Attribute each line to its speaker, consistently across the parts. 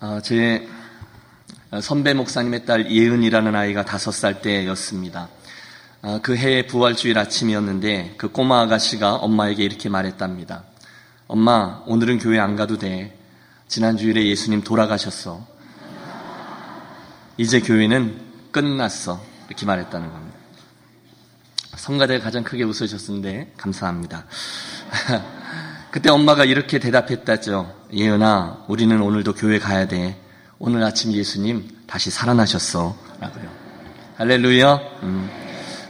Speaker 1: 어, 제 선배 목사님의 딸 예은이라는 아이가 다섯 살 때였습니다. 어, 그 해의 부활주일 아침이었는데 그 꼬마 아가씨가 엄마에게 이렇게 말했답니다. 엄마, 오늘은 교회 안 가도 돼. 지난 주일에 예수님 돌아가셨어. 이제 교회는 끝났어. 이렇게 말했다는 겁니다. 성가대가 가장 크게 웃으셨는데 감사합니다. 그때 엄마가 이렇게 대답했다죠. 예은아, 우리는 오늘도 교회 가야 돼. 오늘 아침 예수님 다시 살아나셨어. 라고요. 할렐루야. 음.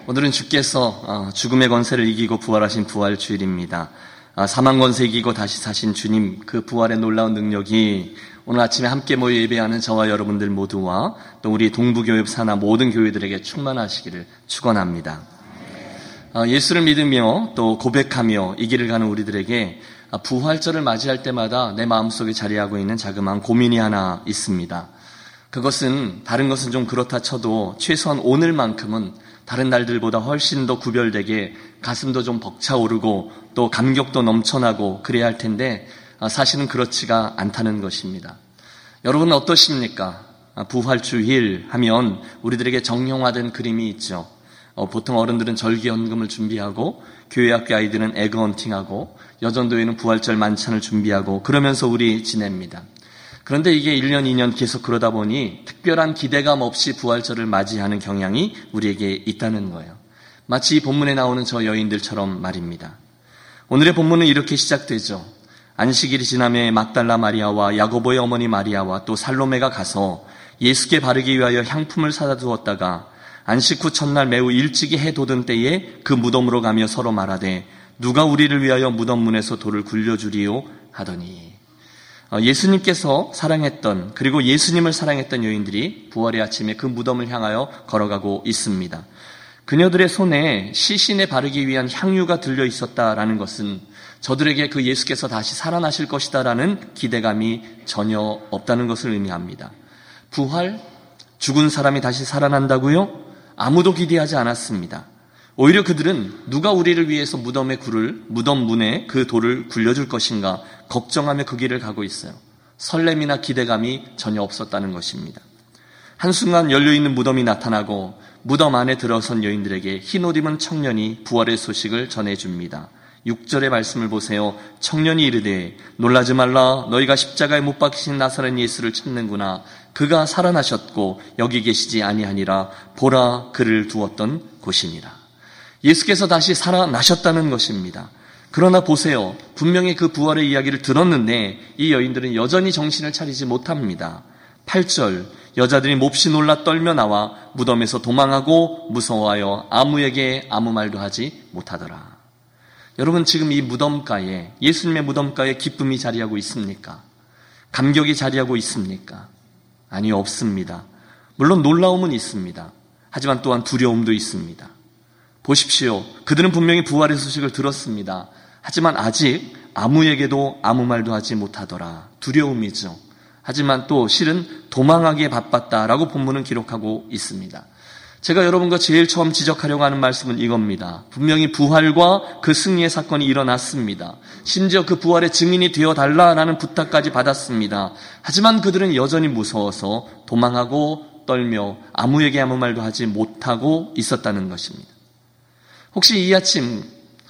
Speaker 1: 오늘은 주께서 어, 죽음의 권세를 이기고 부활하신 부활 주일입니다. 아, 사망 권세 이기고 다시 사신 주님 그 부활의 놀라운 능력이 오늘 아침에 함께 모여 예배하는 저와 여러분들 모두와 또 우리 동부교회 산하 모든 교회들에게 충만하시기를 축원합니다. 어, 예수를 믿으며 또 고백하며 이 길을 가는 우리들에게 부활절을 맞이할 때마다 내 마음속에 자리하고 있는 자그마한 고민이 하나 있습니다. 그것은 다른 것은 좀 그렇다 쳐도 최소한 오늘만큼은 다른 날들보다 훨씬 더 구별되게 가슴도 좀 벅차오르고 또 감격도 넘쳐나고 그래야 할 텐데 아, 사실은 그렇지가 않다는 것입니다. 여러분 어떠십니까? 아, 부활 주일 하면 우리들에게 정형화된 그림이 있죠. 어, 보통 어른들은 절기연금을 준비하고 교회 학교 아이들은 에그헌팅하고 여전도에는 부활절 만찬을 준비하고 그러면서 우리 지냅니다. 그런데 이게 1년, 2년 계속 그러다 보니 특별한 기대감 없이 부활절을 맞이하는 경향이 우리에게 있다는 거예요. 마치 이 본문에 나오는 저 여인들처럼 말입니다. 오늘의 본문은 이렇게 시작되죠. 안식일이 지남에 막달라 마리아와 야고보의 어머니 마리아와 또 살로메가 가서 예수께 바르기 위하여 향품을 사다 두었다가 안식 후 첫날 매우 일찍이 해 돋은 때에 그 무덤으로 가며 서로 말하되 누가 우리를 위하여 무덤 문에서 돌을 굴려주리요 하더니 어, 예수님께서 사랑했던 그리고 예수님을 사랑했던 여인들이 부활의 아침에 그 무덤을 향하여 걸어가고 있습니다. 그녀들의 손에 시신에 바르기 위한 향유가 들려 있었다라는 것은 저들에게 그 예수께서 다시 살아나실 것이다라는 기대감이 전혀 없다는 것을 의미합니다. 부활? 죽은 사람이 다시 살아난다고요? 아무도 기대하지 않았습니다. 오히려 그들은 누가 우리를 위해서 무덤의 굴을, 무덤 문에 그 돌을 굴려줄 것인가 걱정하며 그 길을 가고 있어요. 설렘이나 기대감이 전혀 없었다는 것입니다. 한순간 열려있는 무덤이 나타나고 무덤 안에 들어선 여인들에게 흰옷 입은 청년이 부활의 소식을 전해줍니다. 6절의 말씀을 보세요. 청년이 이르되 놀라지 말라 너희가 십자가에 못 박히신 나사렛 예수를 찾는구나. 그가 살아나셨고 여기 계시지 아니하니라 보라 그를 두었던 곳이니라. 예수께서 다시 살아나셨다는 것입니다. 그러나 보세요. 분명히 그 부활의 이야기를 들었는데 이 여인들은 여전히 정신을 차리지 못합니다. 8절 여자들이 몹시 놀라 떨며 나와 무덤에서 도망하고 무서워하여 아무에게 아무 말도 하지 못하더라. 여러분 지금 이 무덤가에 예수님의 무덤가에 기쁨이 자리하고 있습니까? 감격이 자리하고 있습니까? 아니 없습니다. 물론 놀라움은 있습니다. 하지만 또한 두려움도 있습니다. 보십시오. 그들은 분명히 부활의 소식을 들었습니다. 하지만 아직 아무에게도 아무 말도 하지 못하더라. 두려움이죠. 하지만 또 실은 도망하기에 바빴다라고 본문은 기록하고 있습니다. 제가 여러분과 제일 처음 지적하려고 하는 말씀은 이겁니다. 분명히 부활과 그 승리의 사건이 일어났습니다. 심지어 그 부활의 증인이 되어 달라라는 부탁까지 받았습니다. 하지만 그들은 여전히 무서워서 도망하고 떨며 아무에게 아무 말도 하지 못하고 있었다는 것입니다. 혹시 이 아침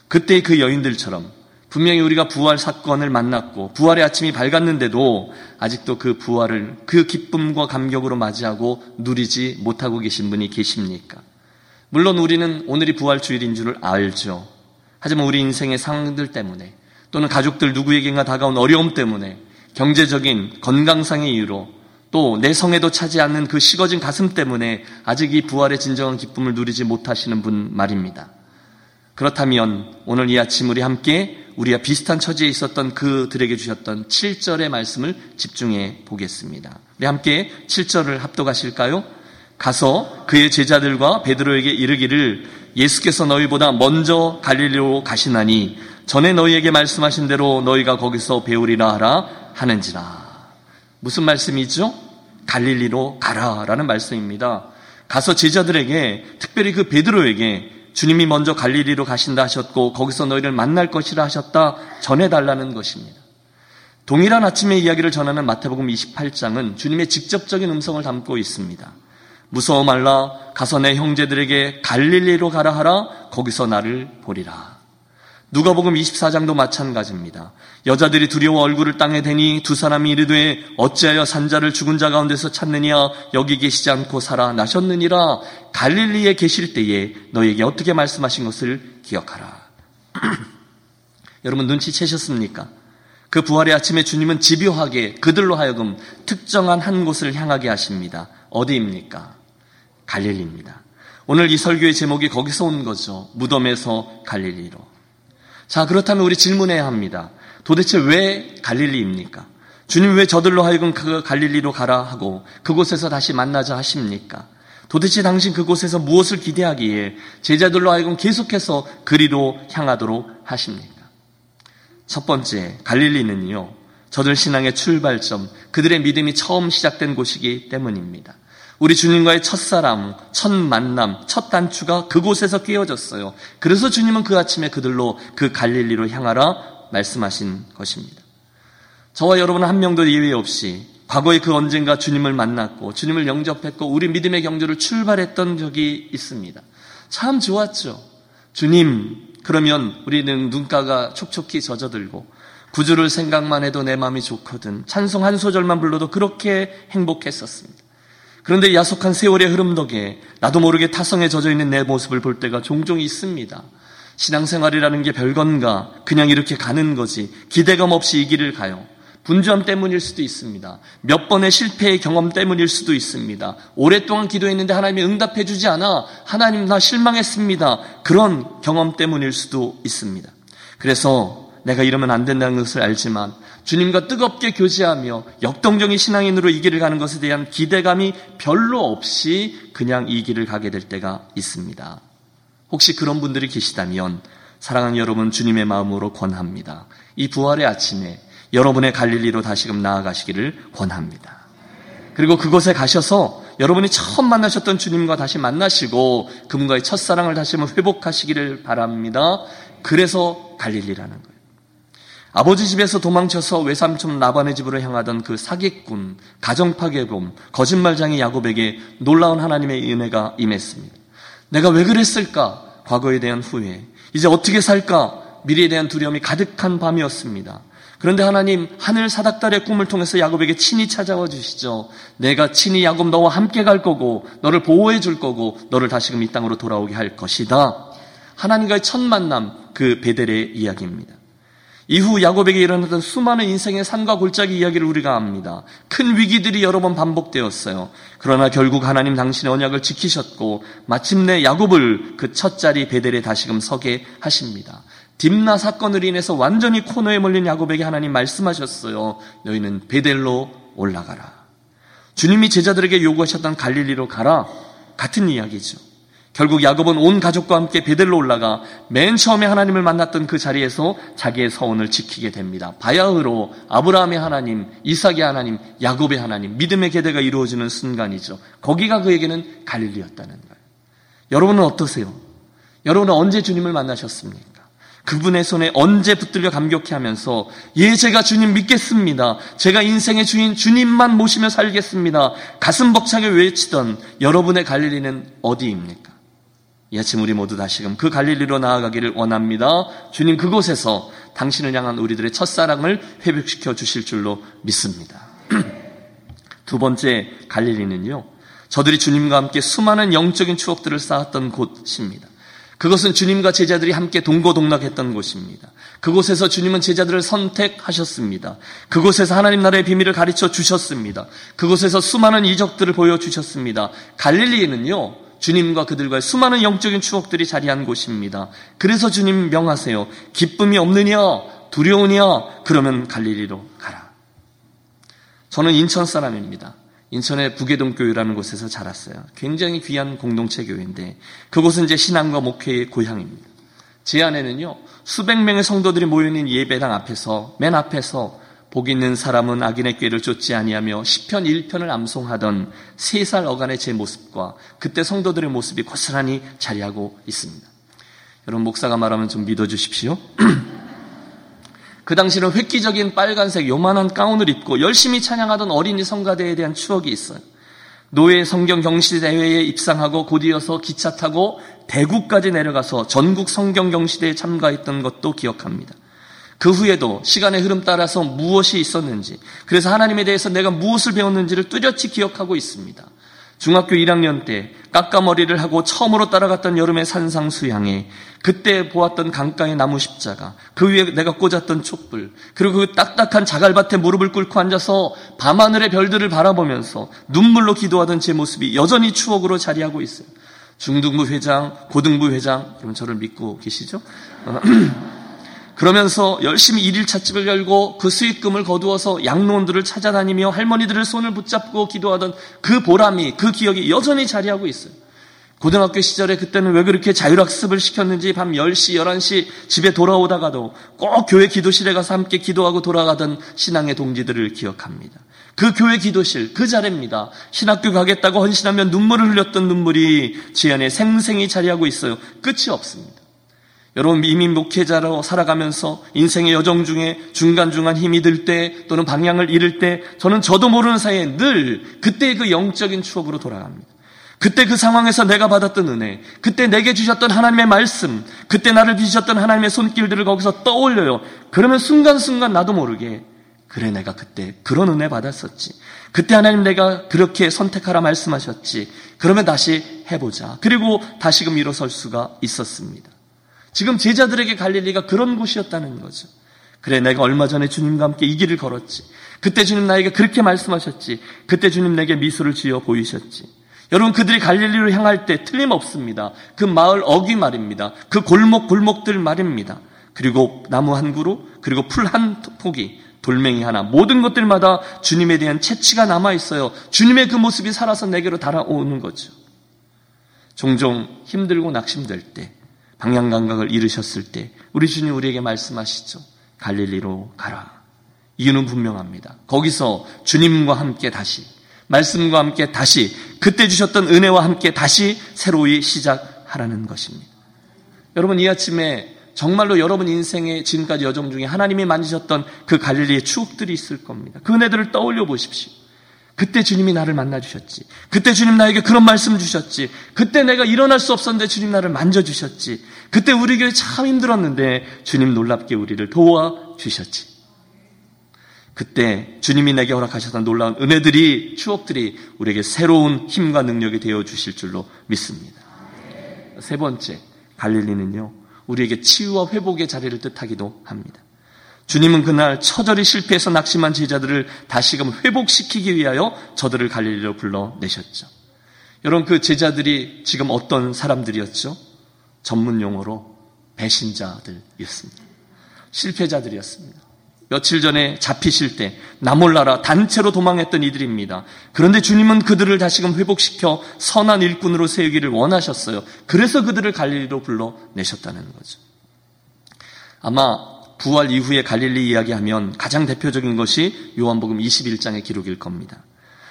Speaker 1: 그때 그 여인들처럼 분명히 우리가 부활 사건을 만났고 부활의 아침이 밝았는데도 아직도 그 부활을 그 기쁨과 감격으로 맞이하고 누리지 못하고 계신 분이 계십니까? 물론 우리는 오늘이 부활 주일인 줄을 알죠. 하지만 우리 인생의 상황들 때문에 또는 가족들 누구에게인가 다가온 어려움 때문에 경제적인 건강상의 이유로 또 내 성에도 차지 않는 그 식어진 가슴 때문에 아직 이 부활의 진정한 기쁨을 누리지 못하시는 분 말입니다. 그렇다면 오늘 이 아침 우리 함께 우리가 비슷한 처지에 있었던 그들에게 주셨던 7절의 말씀을 집중해 보겠습니다. 우리 함께 7절을 합독하실까요? 가서 그의 제자들과 베드로에게 이르기를 예수께서 너희보다 먼저 갈릴리로 가시나니 전에 너희에게 말씀하신 대로 너희가 거기서 배우리라 하라 하는지라. 무슨 말씀이죠? 갈릴리로 가라라는 말씀입니다. 가서 제자들에게 특별히 그 베드로에게 주님이 먼저 갈릴리로 가신다 하셨고 거기서 너희를 만날 것이라 하셨다 전해달라는 것입니다. 동일한 아침의 이야기를 전하는 마태복음 28장은 주님의 직접적인 음성을 담고 있습니다. 무서워 말라 가서 내 형제들에게 갈릴리로 가라 하라 거기서 나를 보리라. 누가복음 24장도 마찬가지입니다. 여자들이 두려워 얼굴을 땅에 대니 두 사람이 이르되 어찌하여 산자를 죽은 자 가운데서 찾느냐 여기 계시지 않고 살아나셨느니라 갈릴리에 계실 때에 너에게 어떻게 말씀하신 것을 기억하라. 여러분 눈치채셨습니까? 그 부활의 아침에 주님은 집요하게 그들로 하여금 특정한 한 곳을 향하게 하십니다. 어디입니까? 갈릴리입니다. 오늘 이 설교의 제목이 거기서 온 거죠. 무덤에서 갈릴리로. 자, 그렇다면 우리 질문해야 합니다. 도대체 왜 갈릴리입니까? 주님 왜 저들로 하여금 그 갈릴리로 가라 하고 그곳에서 다시 만나자 하십니까? 도대체 당신 그곳에서 무엇을 기대하기에 제자들로 하여금 계속해서 그리로 향하도록 하십니까? 첫 번째, 갈릴리는요, 저들 신앙의 출발점, 그들의 믿음이 처음 시작된 곳이기 때문입니다. 우리 주님과의 첫사랑, 첫 만남, 첫 단추가 그곳에서 끼어졌어요. 그래서 주님은 그 아침에 그들로 그 갈릴리로 향하라 말씀하신 것입니다. 저와 여러분은 한 명도 예외 없이 과거에 그 언젠가 주님을 만났고 주님을 영접했고 우리 믿음의 경주를 출발했던 적이 있습니다. 참 좋았죠. 주님, 그러면 우리는 눈가가 촉촉히 젖어들고 구주를 생각만 해도 내 마음이 좋거든. 찬송 한 소절만 불러도 그렇게 행복했었습니다. 그런데 야속한 세월의 흐름 덕에 나도 모르게 타성에 젖어 있는 내 모습을 볼 때가 종종 있습니다. 신앙생활이라는 게 별건가? 그냥 이렇게 가는 거지. 기대감 없이 이 길을 가요. 분주함 때문일 수도 있습니다. 몇 번의 실패의 경험 때문일 수도 있습니다. 오랫동안 기도했는데 하나님이 응답해 주지 않아 하나님 나 실망했습니다. 그런 경험 때문일 수도 있습니다. 그래서 내가 이러면 안 된다는 것을 알지만 주님과 뜨겁게 교제하며 역동적인 신앙인으로 이 길을 가는 것에 대한 기대감이 별로 없이 그냥 이 길을 가게 될 때가 있습니다. 혹시 그런 분들이 계시다면 사랑하는 여러분 주님의 마음으로 권합니다. 이 부활의 아침에 여러분의 갈릴리로 다시금 나아가시기를 권합니다. 그리고 그곳에 가셔서 여러분이 처음 만나셨던 주님과 다시 만나시고 그분과의 첫사랑을 다시 한번 회복하시기를 바랍니다. 그래서 갈릴리라는 거예요. 아버지 집에서 도망쳐서 외삼촌 라반의 집으로 향하던 그 사기꾼, 가정파괴범, 거짓말장이 야곱에게 놀라운 하나님의 은혜가 임했습니다. 내가 왜 그랬을까? 과거에 대한 후회. 이제 어떻게 살까? 미래에 대한 두려움이 가득한 밤이었습니다. 그런데 하나님 하늘 사닥달의 꿈을 통해서 야곱에게 친히 찾아와 주시죠. 내가 친히 야곱 너와 함께 갈 거고 너를 보호해 줄 거고 너를 다시금 이 땅으로 돌아오게 할 것이다. 하나님과의 첫 만남 그 베델의 이야기입니다. 이후 야곱에게 일어났던 수많은 인생의 산과 골짜기 이야기를 우리가 압니다. 큰 위기들이 여러 번 반복되었어요. 그러나 결국 하나님 당신의 언약을 지키셨고 마침내 야곱을 그 첫 자리 베델에 다시금 서게 하십니다. 딥나 사건으로 인해서 완전히 코너에 몰린 야곱에게 하나님 말씀하셨어요. 너희는 베델로 올라가라. 주님이 제자들에게 요구하셨던 갈릴리로 가라. 같은 이야기죠. 결국 야곱은 온 가족과 함께 베델로 올라가 맨 처음에 하나님을 만났던 그 자리에서 자기의 서원을 지키게 됩니다. 바야흐로 아브라함의 하나님, 이삭의 하나님, 야곱의 하나님, 믿음의 계대가 이루어지는 순간이죠. 거기가 그에게는 갈릴리였다는 거예요. 여러분은 어떠세요? 여러분은 언제 주님을 만나셨습니까? 그분의 손에 언제 붙들려 감격해 하면서, 예, 제가 주님 믿겠습니다. 제가 인생의 주인 주님만 모시며 살겠습니다. 가슴 벅차게 외치던 여러분의 갈릴리는 어디입니까? 이 아침 우리 모두 다시금 그 갈릴리로 나아가기를 원합니다. 주님 그곳에서 당신을 향한 우리들의 첫사랑을 회복시켜 주실 줄로 믿습니다. 두 번째 갈릴리는요. 저들이 주님과 함께 수많은 영적인 추억들을 쌓았던 곳입니다. 그것은 주님과 제자들이 함께 동고동락했던 곳입니다. 그곳에서 주님은 제자들을 선택하셨습니다. 그곳에서 하나님 나라의 비밀을 가르쳐 주셨습니다. 그곳에서 수많은 이적들을 보여주셨습니다. 갈릴리에는요, 주님과 그들과의 수많은 영적인 추억들이 자리한 곳입니다. 그래서 주님 명하세요. 기쁨이 없느냐? 두려우냐? 그러면 갈릴리로 가라. 저는 인천 사람입니다. 인천의 부계동 교회라는 곳에서 자랐어요. 굉장히 귀한 공동체 교회인데 그곳은 제 신앙과 목회의 고향입니다. 제 안에는요 수백 명의 성도들이 모여있는 예배당 앞에서 맨 앞에서 복 있는 사람은 악인의 꾀를 쫓지 아니하며 시편 1편을 암송하던 세살 어간의 제 모습과 그때 성도들의 모습이 고스란히 자리하고 있습니다. 여러분 목사가 말하면 좀 믿어 주십시오. 그 당시는 획기적인 빨간색 요만한 가운을 입고 열심히 찬양하던 어린이 성가대에 대한 추억이 있어요. 노예 성경 경시 대회에 입상하고 곧이어서 기차 타고 대구까지 내려가서 전국 성경 경시대에 참가했던 것도 기억합니다. 그 후에도 시간의 흐름 따라서 무엇이 있었는지, 그래서 하나님에 대해서 내가 무엇을 배웠는지를 뚜렷이 기억하고 있습니다. 중학교 1학년 때 깎아머리를 하고 처음으로 따라갔던 여름의 산상 수양에 그때 보았던 강가의 나무 십자가 그 위에 내가 꽂았던 촛불 그리고 그 딱딱한 자갈밭에 무릎을 꿇고 앉아서 밤하늘의 별들을 바라보면서 눈물로 기도하던 제 모습이 여전히 추억으로 자리하고 있어요. 중등부 회장, 고등부 회장, 여러분 저를 믿고 계시죠? 그러면서 열심히 일일 찻집을 열고 그 수익금을 거두어서 양로원들을 찾아다니며 할머니들을 손을 붙잡고 기도하던 그 보람이 그 기억이 여전히 자리하고 있어요. 고등학교 시절에 그때는 왜 그렇게 자율학습을 시켰는지 밤 10시, 11시 집에 돌아오다가도 꼭 교회 기도실에 가서 함께 기도하고 돌아가던 신앙의 동지들을 기억합니다. 그 교회 기도실, 그 자리입니다. 신학교 가겠다고 헌신하며 눈물을 흘렸던 눈물이 제 안에 생생히 자리하고 있어요. 끝이 없습니다. 여러분 이민 목회자로 살아가면서 인생의 여정 중에 중간중간 힘이 들 때 또는 방향을 잃을 때 저는 저도 모르는 사이에 늘 그때의 그 영적인 추억으로 돌아갑니다. 그때 그 상황에서 내가 받았던 은혜, 그때 내게 주셨던 하나님의 말씀, 그때 나를 빚으셨던 하나님의 손길들을 거기서 떠올려요. 그러면 순간순간 나도 모르게 그래 내가 그때 그런 은혜 받았었지. 그때 하나님 내가 그렇게 선택하라 말씀하셨지. 그러면 다시 해보자. 그리고 다시금 일어설 수가 있었습니다. 지금 제자들에게 갈릴리가 그런 곳이었다는 거죠. 그래, 내가 얼마 전에 주님과 함께 이 길을 걸었지. 그때 주님 나에게 그렇게 말씀하셨지. 그때 주님 내게 미소를 지어 보이셨지. 여러분, 그들이 갈릴리로 향할 때 틀림없습니다. 그 마을 어귀 말입니다. 그 골목, 골목들 말입니다. 그리고 나무 한 그루, 그리고 풀 한 포기, 돌멩이 하나, 모든 것들마다 주님에 대한 채취가 남아 있어요. 주님의 그 모습이 살아서 내게로 달아오는 거죠. 종종 힘들고 낙심될 때, 방향 감각을 잃으셨을 때 우리 주님 우리에게 말씀하시죠. 갈릴리로 가라. 이유는 분명합니다. 거기서 주님과 함께 다시 말씀과 함께 다시 그때 주셨던 은혜와 함께 다시 새로이 시작하라는 것입니다. 여러분 이 아침에 정말로 여러분 인생의 지금까지 여정 중에 하나님이 만지셨던 그 갈릴리의 추억들이 있을 겁니다. 그 은혜들을 떠올려 보십시오. 그때 주님이 나를 만나주셨지. 그때 주님 나에게 그런 말씀 주셨지. 그때 내가 일어날 수 없었는데 주님 나를 만져주셨지. 그때 우리 교회 참 힘들었는데 주님 놀랍게 우리를 도와주셨지. 그때 주님이 내게 허락하셨던 놀라운 은혜들이, 추억들이 우리에게 새로운 힘과 능력이 되어 주실 줄로 믿습니다. 세 번째, 갈릴리는요, 우리에게 치유와 회복의 자리를 뜻하기도 합니다. 주님은 그날 처절히 실패해서 낙심한 제자들을 다시금 회복시키기 위하여 저들을 갈릴리로 불러내셨죠. 여러분 그 제자들이 지금 어떤 사람들이었죠? 전문 용어로 배신자들이었습니다. 실패자들이었습니다. 며칠 전에 잡히실 때 나몰라라 단체로 도망했던 이들입니다. 그런데 주님은 그들을 다시금 회복시켜 선한 일꾼으로 세우기를 원하셨어요. 그래서 그들을 갈릴리로 불러내셨다는 거죠. 아마 부활 이후에 갈릴리 이야기하면 가장 대표적인 것이 요한복음 21장의 기록일 겁니다.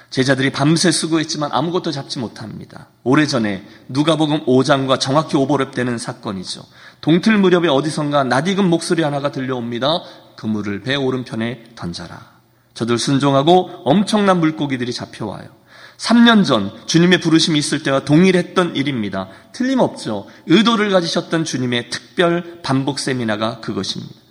Speaker 1: 제자들이 밤새 수고했지만 아무것도 잡지 못합니다. 오래전에 누가복음 5장과 정확히 오버랩되는 사건이죠. 동틀 무렵에 어디선가 낯익은 목소리 하나가 들려옵니다. 그물을 배 오른편에 던져라. 저들 순종하고 엄청난 물고기들이 잡혀와요. 3년 전 주님의 부르심이 있을 때와 동일했던 일입니다. 틀림없죠. 의도를 가지셨던 주님의 특별 반복 세미나가 그것입니다.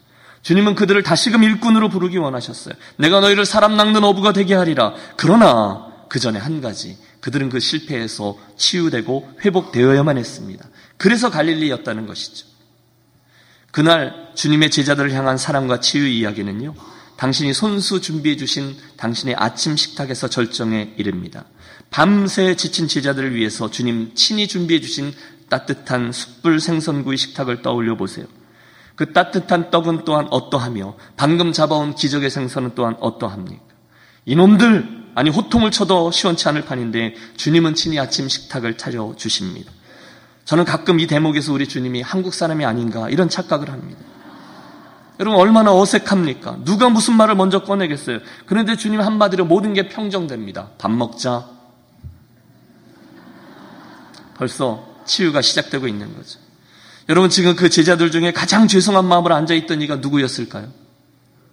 Speaker 1: 주님은 그들을 다시금 일꾼으로 부르기 원하셨어요. 내가 너희를 사람 낚는 어부가 되게 하리라. 그러나 그 전에 한 가지. 그들은 그 실패에서 치유되고 회복되어야만 했습니다. 그래서 갈릴리였다는 것이죠. 그날 주님의 제자들을 향한 사랑과 치유 이야기는요. 당신이 손수 준비해 주신 당신의 아침 식탁에서 절정에 이릅니다. 밤새 지친 제자들을 위해서 주님 친히 준비해 주신 따뜻한 숯불 생선구이 식탁을 떠올려 보세요. 그 따뜻한 떡은 또한 어떠하며 방금 잡아온 기적의 생선은 또한 어떠합니까? 이놈들 아니 호통을 쳐도 시원치 않을 판인데 주님은 친히 아침 식탁을 차려 주십니다. 저는 가끔 이 대목에서 우리 주님이 한국 사람이 아닌가 이런 착각을 합니다. 여러분 얼마나 어색합니까? 누가 무슨 말을 먼저 꺼내겠어요? 그런데 주님 한마디로 모든 게 평정됩니다. 밥 먹자. 벌써 치유가 시작되고 있는 거죠. 여러분 지금 그 제자들 중에 가장 죄송한 마음으로 앉아있던 이가 누구였을까요?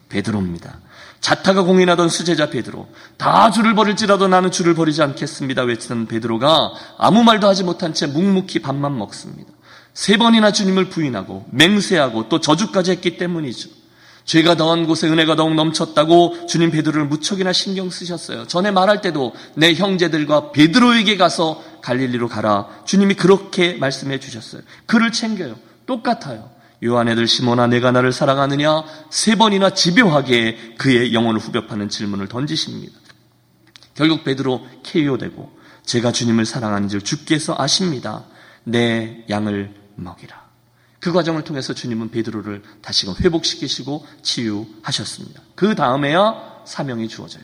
Speaker 1: 베드로입니다. 자타가 공인하던 수제자 베드로, 다 줄을 버릴지라도 나는 줄을 버리지 않겠습니다. 외치던 베드로가 아무 말도 하지 못한 채 묵묵히 밥만 먹습니다. 세 번이나 주님을 부인하고 맹세하고 또 저주까지 했기 때문이죠. 죄가 더한 곳에 은혜가 더욱 넘쳤다고 주님 베드로를 무척이나 신경 쓰셨어요. 전에 말할 때도 내 형제들과 베드로에게 가서 갈릴리로 가라. 주님이 그렇게 말씀해 주셨어요. 그를 챙겨요. 똑같아요. 요한애들 시모나 내가 나를 사랑하느냐 세 번이나 집요하게 그의 영혼을 후벼파는 질문을 던지십니다. 결국 베드로 KO되고 제가 주님을 사랑하는 줄 주께서 아십니다. 내 양을 먹이라. 그 과정을 통해서 주님은 베드로를 다시금 회복시키시고 치유하셨습니다. 그 다음에야 사명이 주어져요.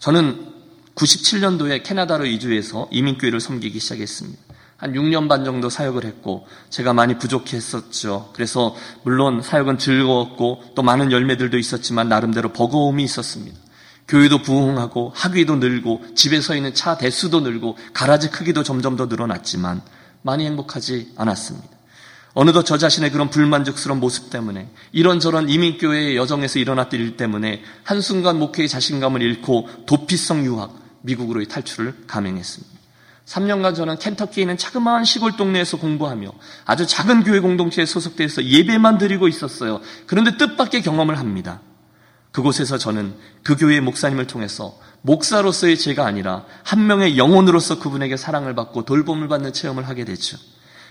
Speaker 1: 저는 97년도에 캐나다로 이주해서 이민교회를 섬기기 시작했습니다. 한 6년 반 정도 사역을 했고 제가 많이 부족했었죠. 그래서 물론 사역은 즐거웠고 또 많은 열매들도 있었지만 나름대로 버거움이 있었습니다. 교회도 부흥하고 학위도 늘고 집에 서 있는 차 대수도 늘고 가라지 크기도 점점 더 늘어났지만 많이 행복하지 않았습니다. 어느덧 저 자신의 그런 불만족스러운 모습 때문에 이런저런 이민교회의 여정에서 일어났던 일 때문에 한순간 목회의 자신감을 잃고 도피성 유학, 미국으로의 탈출을 감행했습니다. 3년간 저는 켄터키에 있는 자그마한 시골 동네에서 공부하며 아주 작은 교회 공동체에 소속돼서 예배만 드리고 있었어요. 그런데 뜻밖의 경험을 합니다. 그곳에서 저는 그 교회의 목사님을 통해서 목사로서의 죄가 아니라 한 명의 영혼으로서 그분에게 사랑을 받고 돌봄을 받는 체험을 하게 됐죠.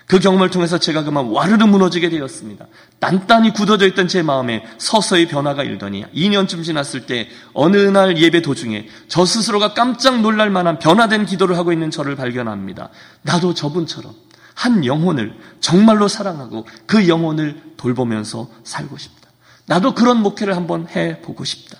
Speaker 1: 그 경험을 통해서 제가 그만 와르르 무너지게 되었습니다. 단단히 굳어져 있던 제 마음에 서서히 변화가 일더니 2년쯤 지났을 때 어느 날 예배 도중에 저 스스로가 깜짝 놀랄 만한 변화된 기도를 하고 있는 저를 발견합니다. 나도 저분처럼 한 영혼을 정말로 사랑하고 그 영혼을 돌보면서 살고 싶다. 나도 그런 목회를 한번 해보고 싶다.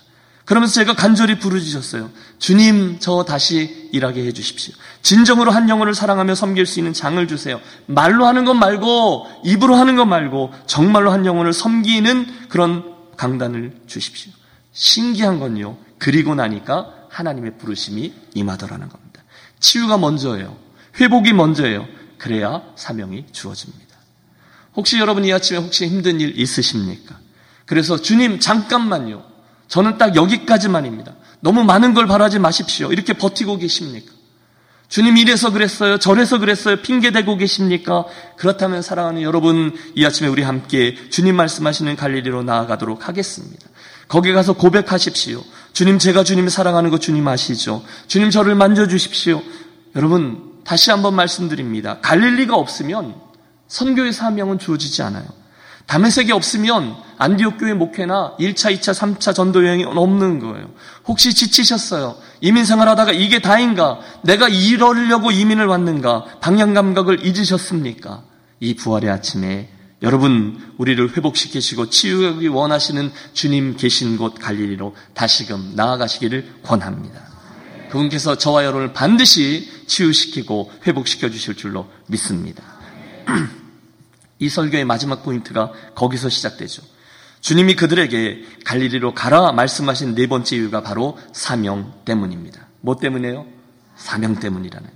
Speaker 1: 그러면서 제가 간절히 부르짖었어요. 주님, 저 다시 일하게 해주십시오. 진정으로 한 영혼을 사랑하며 섬길 수 있는 장을 주세요. 말로 하는 것 말고, 입으로 하는 것 말고, 정말로 한 영혼을 섬기는 그런 강단을 주십시오. 신기한 건요, 그리고 나니까 하나님의 부르심이 임하더라는 겁니다. 치유가 먼저예요. 회복이 먼저예요. 그래야 사명이 주어집니다. 혹시 여러분 이 아침에 혹시 힘든 일 있으십니까? 그래서 주님, 잠깐만요. 저는 딱 여기까지만입니다. 너무 많은 걸 바라지 마십시오. 이렇게 버티고 계십니까? 주님 이래서 그랬어요. 저래서 그랬어요. 핑계대고 계십니까? 그렇다면 사랑하는 여러분, 이 아침에 우리 함께 주님 말씀하시는 갈릴리로 나아가도록 하겠습니다. 거기 가서 고백하십시오. 주님, 제가 주님 사랑하는 거 주님 아시죠? 주님 저를 만져주십시오. 여러분, 다시 한번 말씀드립니다. 갈릴리가 없으면 선교의 사명은 주어지지 않아요. 다메섹이 없으면 안디옥 교회 목회나 1차, 2차, 3차 전도 여행이 없는 거예요. 혹시 지치셨어요? 이민 생활하다가 이게 다인가? 내가 이러려고 이민을 왔는가? 방향 감각을 잊으셨습니까? 이 부활의 아침에 여러분 우리를 회복시키시고 치유하기 원하시는 주님 계신 곳 갈릴리로 다시금 나아가시기를 권합니다. 그분께서 저와 여러분을 반드시 치유시키고 회복시켜 주실 줄로 믿습니다. 이 설교의 마지막 포인트가 거기서 시작되죠. 주님이 그들에게 갈릴리로 가라 말씀하신 네 번째 이유가 바로 사명 때문입니다. 뭐 때문에요? 사명 때문이라는.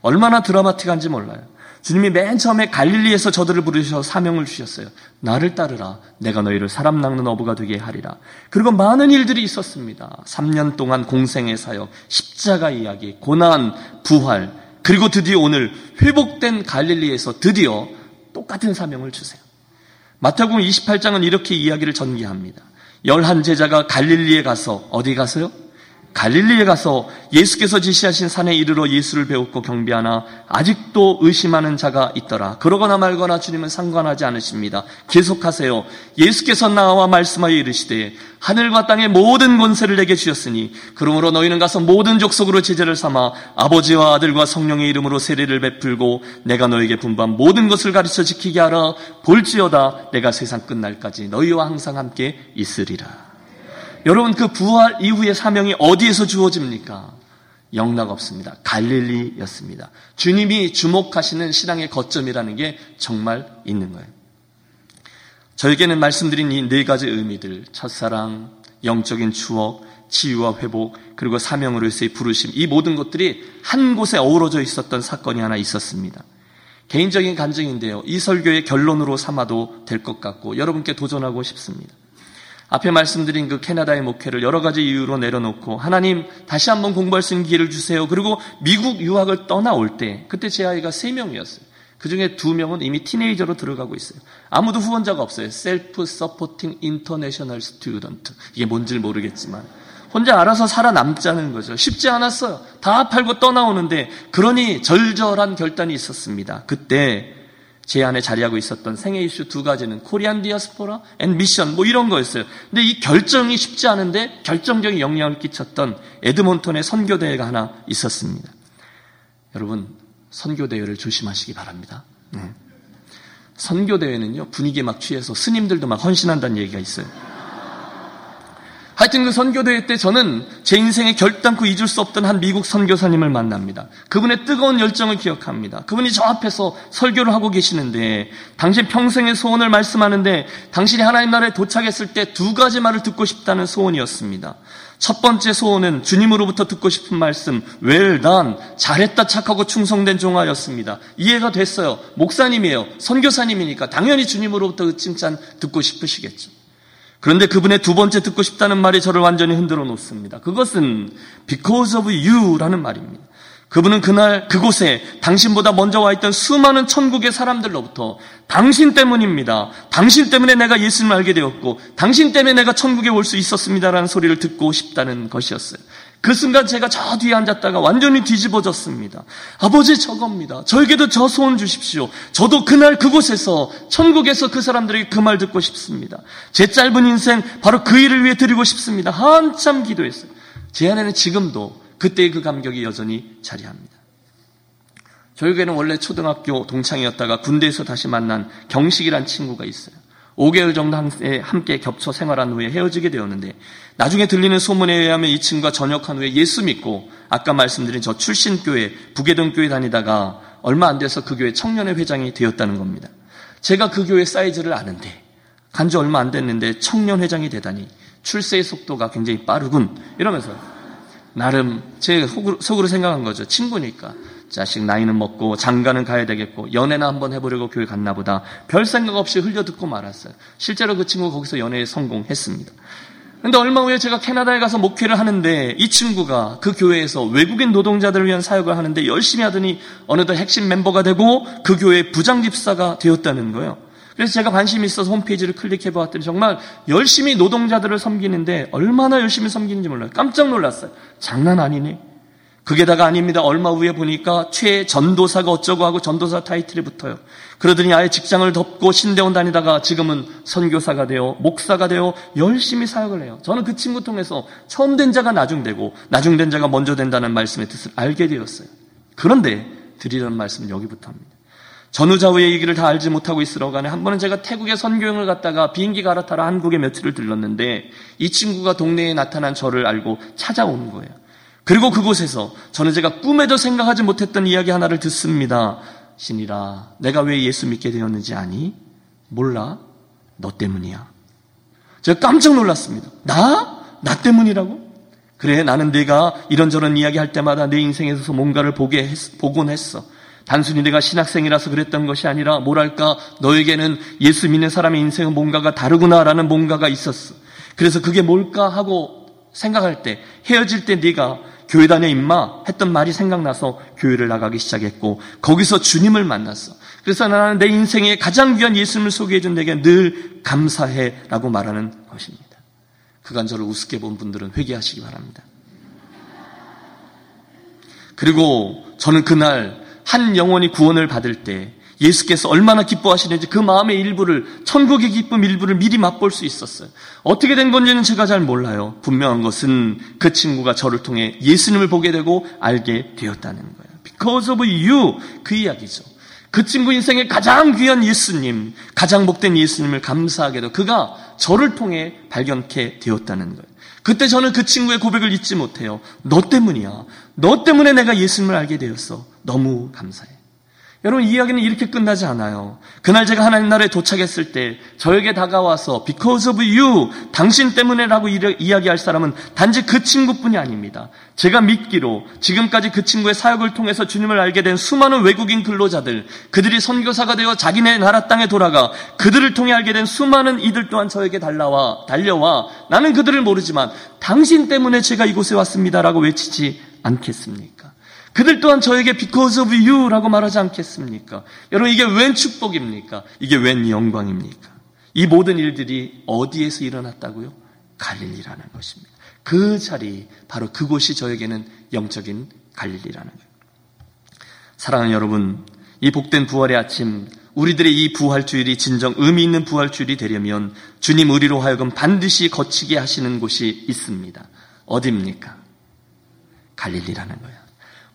Speaker 1: 얼마나 드라마틱한지 몰라요. 주님이 맨 처음에 갈릴리에서 저들을 부르셔서 사명을 주셨어요. 나를 따르라. 내가 너희를 사람 낚는 어부가 되게 하리라. 그리고 많은 일들이 있었습니다. 3년 동안 공생의 사역, 십자가 이야기, 고난, 부활, 그리고 드디어 오늘 회복된 갈릴리에서 드디어 똑같은 사명을 주세요. 마태복음 28장은 이렇게 이야기를 전개합니다. 열한 제자가 갈릴리에 가서 어디 가서요? 갈릴리에 가서 예수께서 지시하신 산에 이르러 예수를 배웠고 경비하나 아직도 의심하는 자가 있더라. 그러거나 말거나 주님은 상관하지 않으십니다. 계속하세요. 예수께서 나와 말씀하여 이르시되 하늘과 땅의 모든 권세를 내게 주셨으니 그러므로 너희는 가서 모든 족속으로 제자를 삼아 아버지와 아들과 성령의 이름으로 세례를 베풀고 내가 너에게 분반 모든 것을 가르쳐 지키게 하라. 볼지어다 내가 세상 끝날까지 너희와 항상 함께 있으리라. 여러분 그 부활 이후의 사명이 어디에서 주어집니까? 영락 없습니다. 갈릴리였습니다. 주님이 주목하시는 신앙의 거점이라는 게 정말 있는 거예요. 저에게는 말씀드린 이 네 가지 의미들, 첫사랑, 영적인 추억, 치유와 회복, 그리고 사명으로서의 부르심, 이 모든 것들이 한 곳에 어우러져 있었던 사건이 하나 있었습니다. 개인적인 간증인데요. 이 설교의 결론으로 삼아도 될 것 같고 여러분께 도전하고 싶습니다. 앞에 말씀드린 그 캐나다의 목회를 여러 가지 이유로 내려놓고 하나님 다시 한번 공부할 수 있는 기회를 주세요. 그리고 미국 유학을 떠나올 때 그때 제 아이가 세 명이었어요. 그 중에 두 명은 이미 틴에이저로 들어가고 있어요. 아무도 후원자가 없어요. Self-supporting international student. 이게 뭔지 모르겠지만 혼자 알아서 살아남자는 거죠. 쉽지 않았어요. 다 팔고 떠나오는데 그러니 절절한 결단이 있었습니다. 그때 제 안에 자리하고 있었던 생애 이슈 두 가지는 Korean diaspora and mission 뭐 이런 거였어요. 근데 이 결정이 쉽지 않은데 결정적인 영향을 끼쳤던 에드몬턴의 선교 대회가 하나 있었습니다. 여러분 선교 대회를 조심하시기 바랍니다. 네. 선교 대회는요 분위기에 막 취해서 스님들도 막 헌신한다는 얘기가 있어요. 하여튼 그 선교대회 때 저는 제 인생에 결단코 잊을 수 없던 한 미국 선교사님을 만납니다. 그분의 뜨거운 열정을 기억합니다. 그분이 저 앞에서 설교를 하고 계시는데 당신 평생의 소원을 말씀하는데 당신이 하나님 나라에 도착했을 때 두 가지 말을 듣고 싶다는 소원이었습니다. 첫 번째 소원은 주님으로부터 듣고 싶은 말씀, well done, 잘했다 착하고 충성된 종아였습니다. 이해가 됐어요. 목사님이에요. 선교사님이니까 당연히 주님으로부터 그 칭찬 듣고 싶으시겠죠. 그런데 그분의 두 번째 듣고 싶다는 말이 저를 완전히 흔들어 놓습니다. 그것은 because of you라는 말입니다. 그분은 그날 그곳에 당신보다 먼저 와 있던 수많은 천국의 사람들로부터 당신 때문입니다. 당신 때문에 내가 예수님을 알게 되었고 당신 때문에 내가 천국에 올 수 있었습니다라는 소리를 듣고 싶다는 것이었어요. 그 순간 제가 저 뒤에 앉았다가 완전히 뒤집어졌습니다. 아버지 저겁니다. 저에게도 저 소원 주십시오. 저도 그날 그곳에서 천국에서 그 사람들에게 그 말 듣고 싶습니다. 제 짧은 인생 바로 그 일을 위해 드리고 싶습니다. 한참 기도했어요. 제 안에는 지금도 그때의 그 감격이 여전히 자리합니다. 교회는 원래 초등학교 동창이었다가 군대에서 다시 만난 경식이란 친구가 있어요. 5개월 정도 함께 겹쳐 생활한 후에 헤어지게 되었는데 나중에 들리는 소문에 의하면 이 친구가 전역한 후에 예수 믿고 아까 말씀드린 저 출신교회 부계동 교회 다니다가 얼마 안 돼서 그 교회 청년회 회장이 되었다는 겁니다. 제가 그 교회 사이즈를 아는데 간 지 얼마 안 됐는데 청년 회장이 되다니 출세의 속도가 굉장히 빠르군 이러면서 나름 제 속으로, 속으로 생각한 거죠. 친구니까 자식 나이는 먹고 장가는 가야 되겠고 연애나 한번 해보려고 교회 갔나 보다 별 생각 없이 흘려듣고 말았어요. 실제로 그 친구 거기서 연애에 성공했습니다. 근데 얼마 후에 제가 캐나다에 가서 목회를 하는데 이 친구가 그 교회에서 외국인 노동자들을 위한 사역을 하는데 열심히 하더니 어느덧 핵심 멤버가 되고 그 교회 부장 집사가 되었다는 거예요. 그래서 제가 관심이 있어서 홈페이지를 클릭해 보았더니 정말 열심히 노동자들을 섬기는데 얼마나 열심히 섬기는지 몰라요. 깜짝 놀랐어요. 장난 아니네. 그게다가 아닙니다. 얼마 후에 보니까 최전도사가 어쩌고 하고 전도사 타이틀이 붙어요. 그러더니 아예 직장을 덮고 신대원 다니다가 지금은 선교사가 되어 목사가 되어 열심히 사역을 해요. 저는 그 친구 통해서 처음 된 자가 나중되고 나중된 자가 먼저 된다는 말씀의 뜻을 알게 되었어요. 그런데 드리려는 말씀은 여기부터입니다. 전후좌우의 얘기를 다 알지 못하고 있으러가네 한 번은 제가 태국에 선교행을 갔다가 비행기 갈아타러 한국에 며칠을 들렀는데 이 친구가 동네에 나타난 저를 알고 찾아오는 거예요. 그리고 그곳에서 저는 제가 꿈에도 생각하지 못했던 이야기 하나를 듣습니다. 신이라, 내가 왜 예수 믿게 되었는지 아니? 몰라? 너 때문이야. 제가 깜짝 놀랐습니다. 나? 나 때문이라고? 그래, 나는 내가 이런저런 이야기 할 때마다 내 인생에서 뭔가를 보게 했, 보곤 했어. 단순히 내가 신학생이라서 그랬던 것이 아니라 뭐랄까 너에게는 예수 믿는 사람의 인생은 뭔가가 다르구나라는 뭔가가 있었어. 그래서 그게 뭘까 하고 생각할 때 헤어질 때 네가 교회 다녀 임마 했던 말이 생각나서 교회를 나가기 시작했고 거기서 주님을 만났어. 그래서 나는 내 인생에 가장 귀한 예수님을 소개해 준 내게 늘 감사해라고 말하는 것입니다. 그간 저를 우습게 본 분들은 회개하시기 바랍니다. 그리고 저는 그날 한 영혼이 구원을 받을 때 예수께서 얼마나 기뻐하시는지 그 마음의 일부를 천국의 기쁨 일부를 미리 맛볼 수 있었어요. 어떻게 된 건지는 제가 잘 몰라요. 분명한 것은 그 친구가 저를 통해 예수님을 보게 되고 알게 되었다는 거예요. Because of you 그 이야기죠. 그 친구 인생의 가장 귀한 예수님, 가장 복된 예수님을 감사하게도 그가 저를 통해 발견케 되었다는 거예요. 그때 저는 그 친구의 고백을 잊지 못해요. 너 때문이야. 너 때문에 내가 예수님을 알게 되었어. 너무 감사해. 여러분 이 이야기는 이렇게 끝나지 않아요. 그날 제가 하나님 나라에 도착했을 때 저에게 다가와서 because of you 당신 때문에라고 이야기할 사람은 단지 그 친구뿐이 아닙니다. 제가 믿기로 지금까지 그 친구의 사역을 통해서 주님을 알게 된 수많은 외국인 근로자들 그들이 선교사가 되어 자기네 나라 땅에 돌아가 그들을 통해 알게 된 수많은 이들 또한 저에게 달려와 달려와 나는 그들을 모르지만 당신 때문에 제가 이곳에 왔습니다라고 외치지 않겠습니까? 그들 또한 저에게 because of you라고 말하지 않겠습니까? 여러분 이게 웬 축복입니까? 이게 웬 영광입니까? 이 모든 일들이 어디에서 일어났다고요? 갈릴리라는 것입니다. 그 자리 바로 그곳이 저에게는 영적인 갈릴리라는 거예요. 사랑하는 여러분, 이 복된 부활의 아침 우리들의 이 부활 주일이 진정 의미 있는 부활 주일이 되려면 주님 우리로 하여금 반드시 거치게 하시는 곳이 있습니다. 어디입니까? 갈릴리라는 거예요.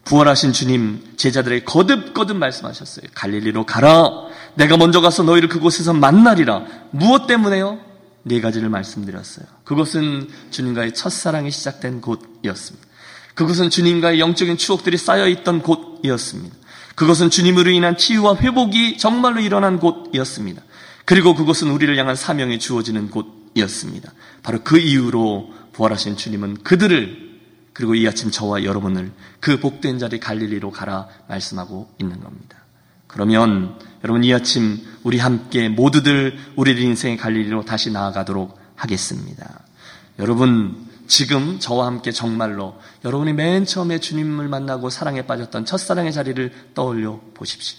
Speaker 1: 부활하신 주님 제자들에게 거듭거듭 말씀하셨어요. 갈릴리로 가라. 내가 먼저 가서 너희를 그곳에서 만나리라. 무엇 때문에요? 네 가지를 말씀드렸어요. 그것은 주님과의 첫사랑이 시작된 곳이었습니다. 그것은 주님과의 영적인 추억들이 쌓여있던 곳이었습니다. 그것은 주님으로 인한 치유와 회복이 정말로 일어난 곳이었습니다. 그리고 그것은 우리를 향한 사명이 주어지는 곳이었습니다. 바로 그 이유로 부활하신 주님은 그들을 그리고 이 아침 저와 여러분을 그 복된 자리 갈릴리로 가라 말씀하고 있는 겁니다. 그러면 여러분 이 아침 우리 함께 모두들 우리들 인생의 갈릴리로 다시 나아가도록 하겠습니다. 여러분 지금 저와 함께 정말로 여러분이 맨 처음에 주님을 만나고 사랑에 빠졌던 첫사랑의 자리를 떠올려 보십시오.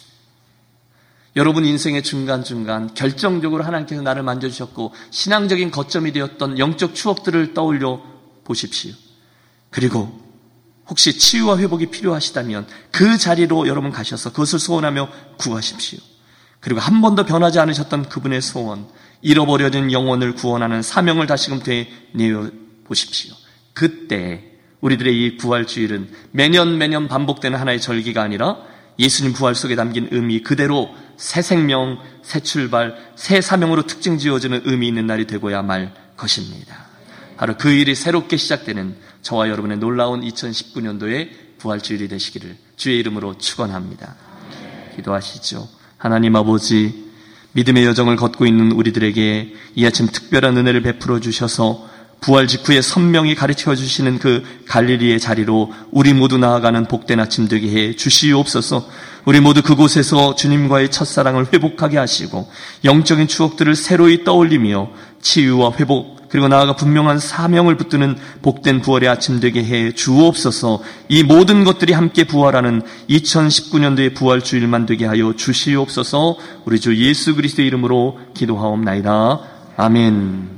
Speaker 1: 여러분 인생의 중간중간 결정적으로 하나님께서 나를 만져주셨고 신앙적인 거점이 되었던 영적 추억들을 떠올려 보십시오. 그리고 혹시 치유와 회복이 필요하시다면 그 자리로 여러분 가셔서 그것을 소원하며 구하십시오. 그리고 한 번도 변하지 않으셨던 그분의 소원, 잃어버려진 영혼을 구원하는 사명을 다시금 되뇌어 보십시오. 그때 우리들의 이 부활 주일은 매년 매년 반복되는 하나의 절기가 아니라 예수님 부활 속에 담긴 의미 그대로 새 생명, 새 출발, 새 사명으로 특징 지어지는 의미 있는 날이 되고야 말 것입니다. 바로 그 일이 새롭게 시작되는 저와 여러분의 놀라운 2019년도의 부활주일이 되시기를 주의 이름으로 축원합니다. 기도하시죠. 하나님 아버지 믿음의 여정을 걷고 있는 우리들에게 이 아침 특별한 은혜를 베풀어 주셔서 부활 직후에 선명히 가르쳐 주시는 그 갈릴리의 자리로 우리 모두 나아가는 복된 아침 되게 해 주시옵소서. 우리 모두 그곳에서 주님과의 첫사랑을 회복하게 하시고 영적인 추억들을 새로이 떠올리며 치유와 회복 그리고 나아가 분명한 사명을 붙드는 복된 부활의 아침 되게 해 주옵소서 이 모든 것들이 함께 부활하는 2019년도의 부활 주일만 되게 하여 주시옵소서 우리 주 예수 그리스도의 이름으로 기도하옵나이다. 아멘.